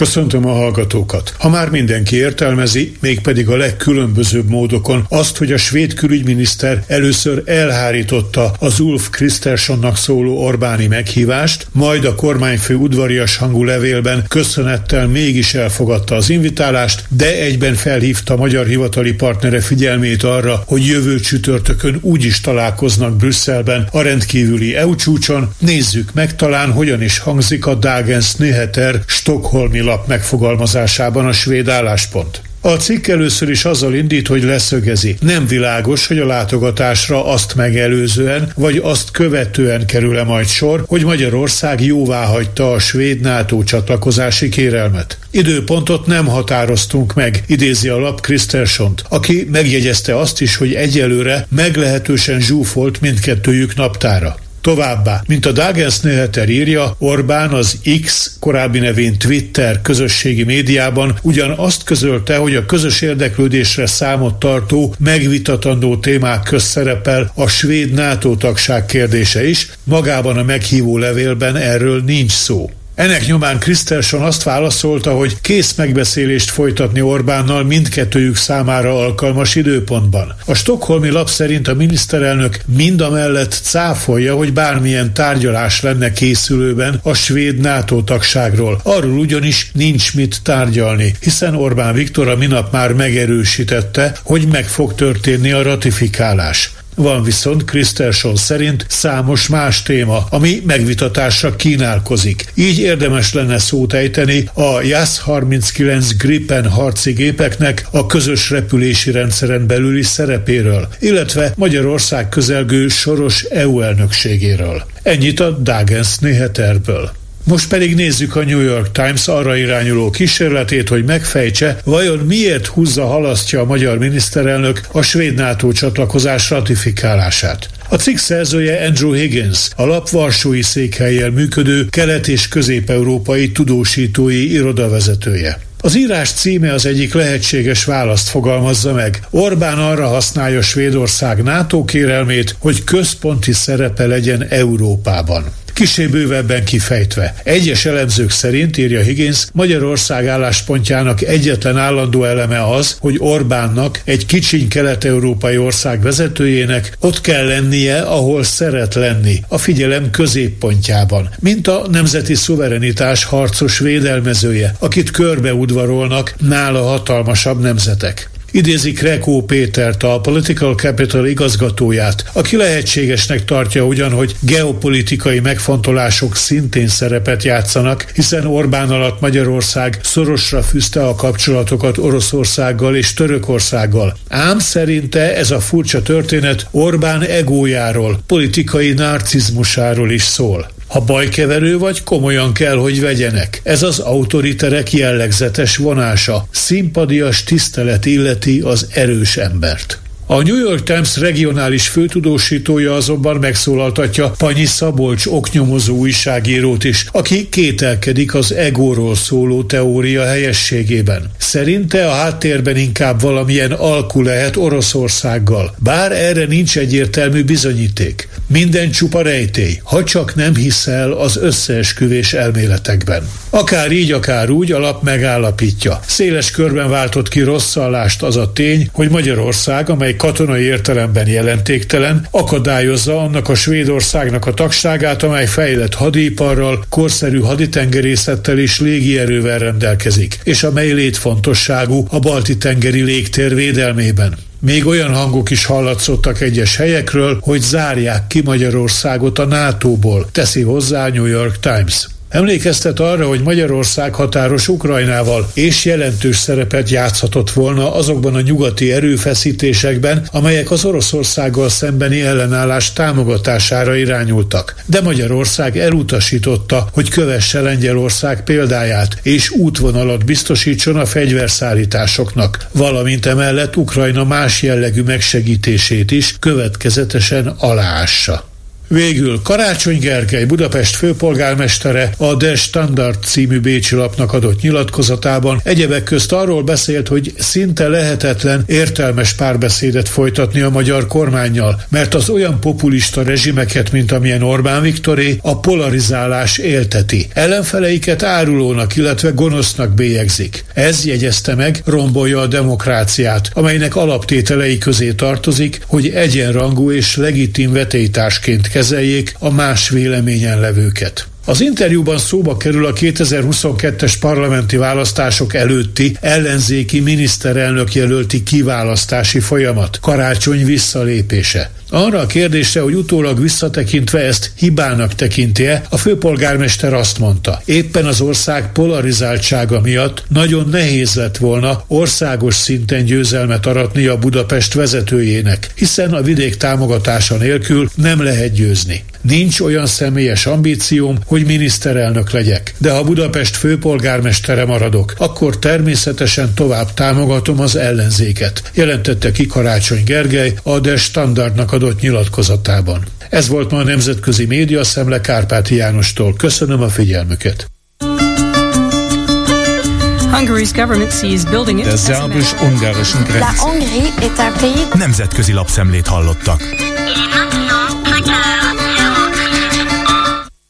Köszöntöm a hallgatókat. Ha már mindenki értelmezi, mégpedig a legkülönbözőbb módokon azt, hogy a svéd külügyminiszter először elhárította az Ulf Kristerssonnak szóló Orbáni meghívást, majd a kormányfő udvarias hangú levélben köszönettel mégis elfogadta az invitálást, de egyben felhívta magyar hivatali partnere figyelmét arra, hogy jövő csütörtökön úgy is találkoznak Brüsszelben a rendkívüli EU csúcson. Nézzük meg talán, hogyan is hangzik a Dagens Nyheter Stockholmi lap megfogalmazásában a svéd álláspont. A cikk először is azzal indít, hogy leszögezi. Nem világos, hogy a látogatásra azt megelőzően, vagy azt követően kerül-e majd sor, hogy Magyarország jóvá hagyta a svéd NATO csatlakozási kérelmet. Időpontot nem határoztunk meg, idézi a lap Kristersont, aki megjegyezte azt is, hogy egyelőre meglehetősen zsúfolt mindkettőjük naptára. Továbbá, mint a Dagens Nyheter írja, Orbán az X, korábbi nevén Twitter közösségi médiában ugyan azt közölte, hogy a közös érdeklődésre számot tartó, megvitatandó témák közt szerepel a svéd NATO tagság kérdése is, magában a meghívó levélben erről nincs szó. Ennek nyomán Krisztelson azt válaszolta, hogy kész megbeszélést folytatni Orbánnal mindkettőjük számára alkalmas időpontban. A stokholmi lap szerint a miniszterelnök mind a mellett cáfolja, hogy bármilyen tárgyalás lenne készülőben a svéd NATO tagságról. Arról ugyanis nincs mit tárgyalni, hiszen Orbán Viktor a minap már megerősítette, hogy meg fog történni a ratifikálás. Van viszont Krisztelson szerint számos más téma, ami megvitatásra kínálkozik. Így érdemes lenne szót ejteni a JAS-39 Gripen harci gépeknek a közös repülési rendszeren belüli szerepéről, illetve Magyarország közelgő soros EU elnökségéről. Ennyit a Dagens Néheterből. Most pedig nézzük a New York Times arra irányuló kísérletét, hogy megfejtse, vajon miért húzza halasztja a magyar miniszterelnök a svéd NATO csatlakozás ratifikálását. A cikk szerzője Andrew Higgins, a lap Varsói székhelyjel működő kelet- és közép-európai tudósítói irodavezetője. Az írás címe az egyik lehetséges választ fogalmazza meg. Orbán arra használja Svédország NATO kérelmét, hogy központi szerepe legyen Európában. Kisé bővebben kifejtve. Egyes elemzők szerint, írja Higgins, Magyarország álláspontjának egyetlen állandó eleme az, hogy Orbánnak, egy kicsiny kelet-európai ország vezetőjének ott kell lennie, ahol szeret lenni, a figyelem középpontjában, mint a nemzeti szuverenitás harcos védelmezője, akit körbeudvarolnak nála hatalmasabb nemzetek. Idézi Krekó Pétert, a Political Capital igazgatóját, aki lehetségesnek tartja ugyan, hogy geopolitikai megfontolások szintén szerepet játszanak, hiszen Orbán alatt Magyarország szorosra fűzte a kapcsolatokat Oroszországgal és Törökországgal. Ám szerinte ez a furcsa történet Orbán egójáról, politikai narcizmusáról is szól. Ha bajkeverő vagy, komolyan kell, hogy vegyenek. Ez az autoriterek jellegzetes vonása. Szimpadias tisztelet illeti az erős embert. A New York Times regionális főtudósítója azonban megszólaltatja Panyi Szabolcs oknyomozó újságírót is, aki kételkedik az egóról szóló teória helyességében. Szerinte a háttérben inkább valamilyen alku lehet Oroszországgal, bár erre nincs egyértelmű bizonyíték. Minden csupa rejtély, ha csak nem hiszel az összeesküvés elméletekben. Akár így, akár úgy a lap megállapítja. Széles körben váltott ki rosszallást az a tény, hogy Magyarország, amely katonai értelemben jelentéktelen, akadályozza annak a Svédországnak a tagságát, amely fejlett hadiparral, korszerű haditengerészettel és légierővel rendelkezik, és amely létfontosságú a balti tengeri légtér védelmében. Még olyan hangok is hallatszottak egyes helyekről, hogy zárják ki Magyarországot a NATO-ból, teszi hozzá a New York Times. Emlékeztet arra, hogy Magyarország határos Ukrajnával és jelentős szerepet játszhatott volna azokban a nyugati erőfeszítésekben, amelyek az Oroszországgal szembeni ellenállás támogatására irányultak. De Magyarország elutasította, hogy kövesse Lengyelország példáját, és útvonalat biztosítson a fegyverszállításoknak, valamint emellett Ukrajna más jellegű megsegítését is következetesen aláássa. Végül Karácsony Gergely, Budapest főpolgármestere a Der Standard című Bécsi lapnak adott nyilatkozatában egyebek közt arról beszélt, hogy szinte lehetetlen értelmes párbeszédet folytatni a magyar kormányjal, mert az olyan populista rezsimeket, mint amilyen Orbán Viktoré, a polarizálás élteti. Ellenfeleiket árulónak, illetve gonosznak bélyegzik. Ez jegyezte meg, rombolja a demokráciát, amelynek alaptételei közé tartozik, hogy egyenrangú és legitim vetélytársként kezeljék a más véleményen levőket. Az interjúban szóba kerül a 2022-es parlamenti választások előtti ellenzéki miniszterelnök jelölti kiválasztási folyamat, karácsony visszalépése. Arra a kérdésre, hogy utólag visszatekintve ezt hibának tekinti-e, a főpolgármester azt mondta, éppen az ország polarizáltsága miatt nagyon nehéz lett volna országos szinten győzelmet aratni a Budapest vezetőjének, hiszen a vidék támogatása nélkül nem lehet győzni. Nincs olyan személyes ambícióm, hogy miniszterelnök legyek, de ha Budapest főpolgármestere maradok, akkor természetesen tovább támogatom az ellenzéket, jelentette ki Karácsony Gergely a De Standardnak adott nyilatkozatában. Ez volt ma a Nemzetközi Média Szemle Kárpáti Jánostól. Köszönöm a figyelmüket. Der szerbus-ungarischen Grenze. Nemzetközi lapszemlét hallottak.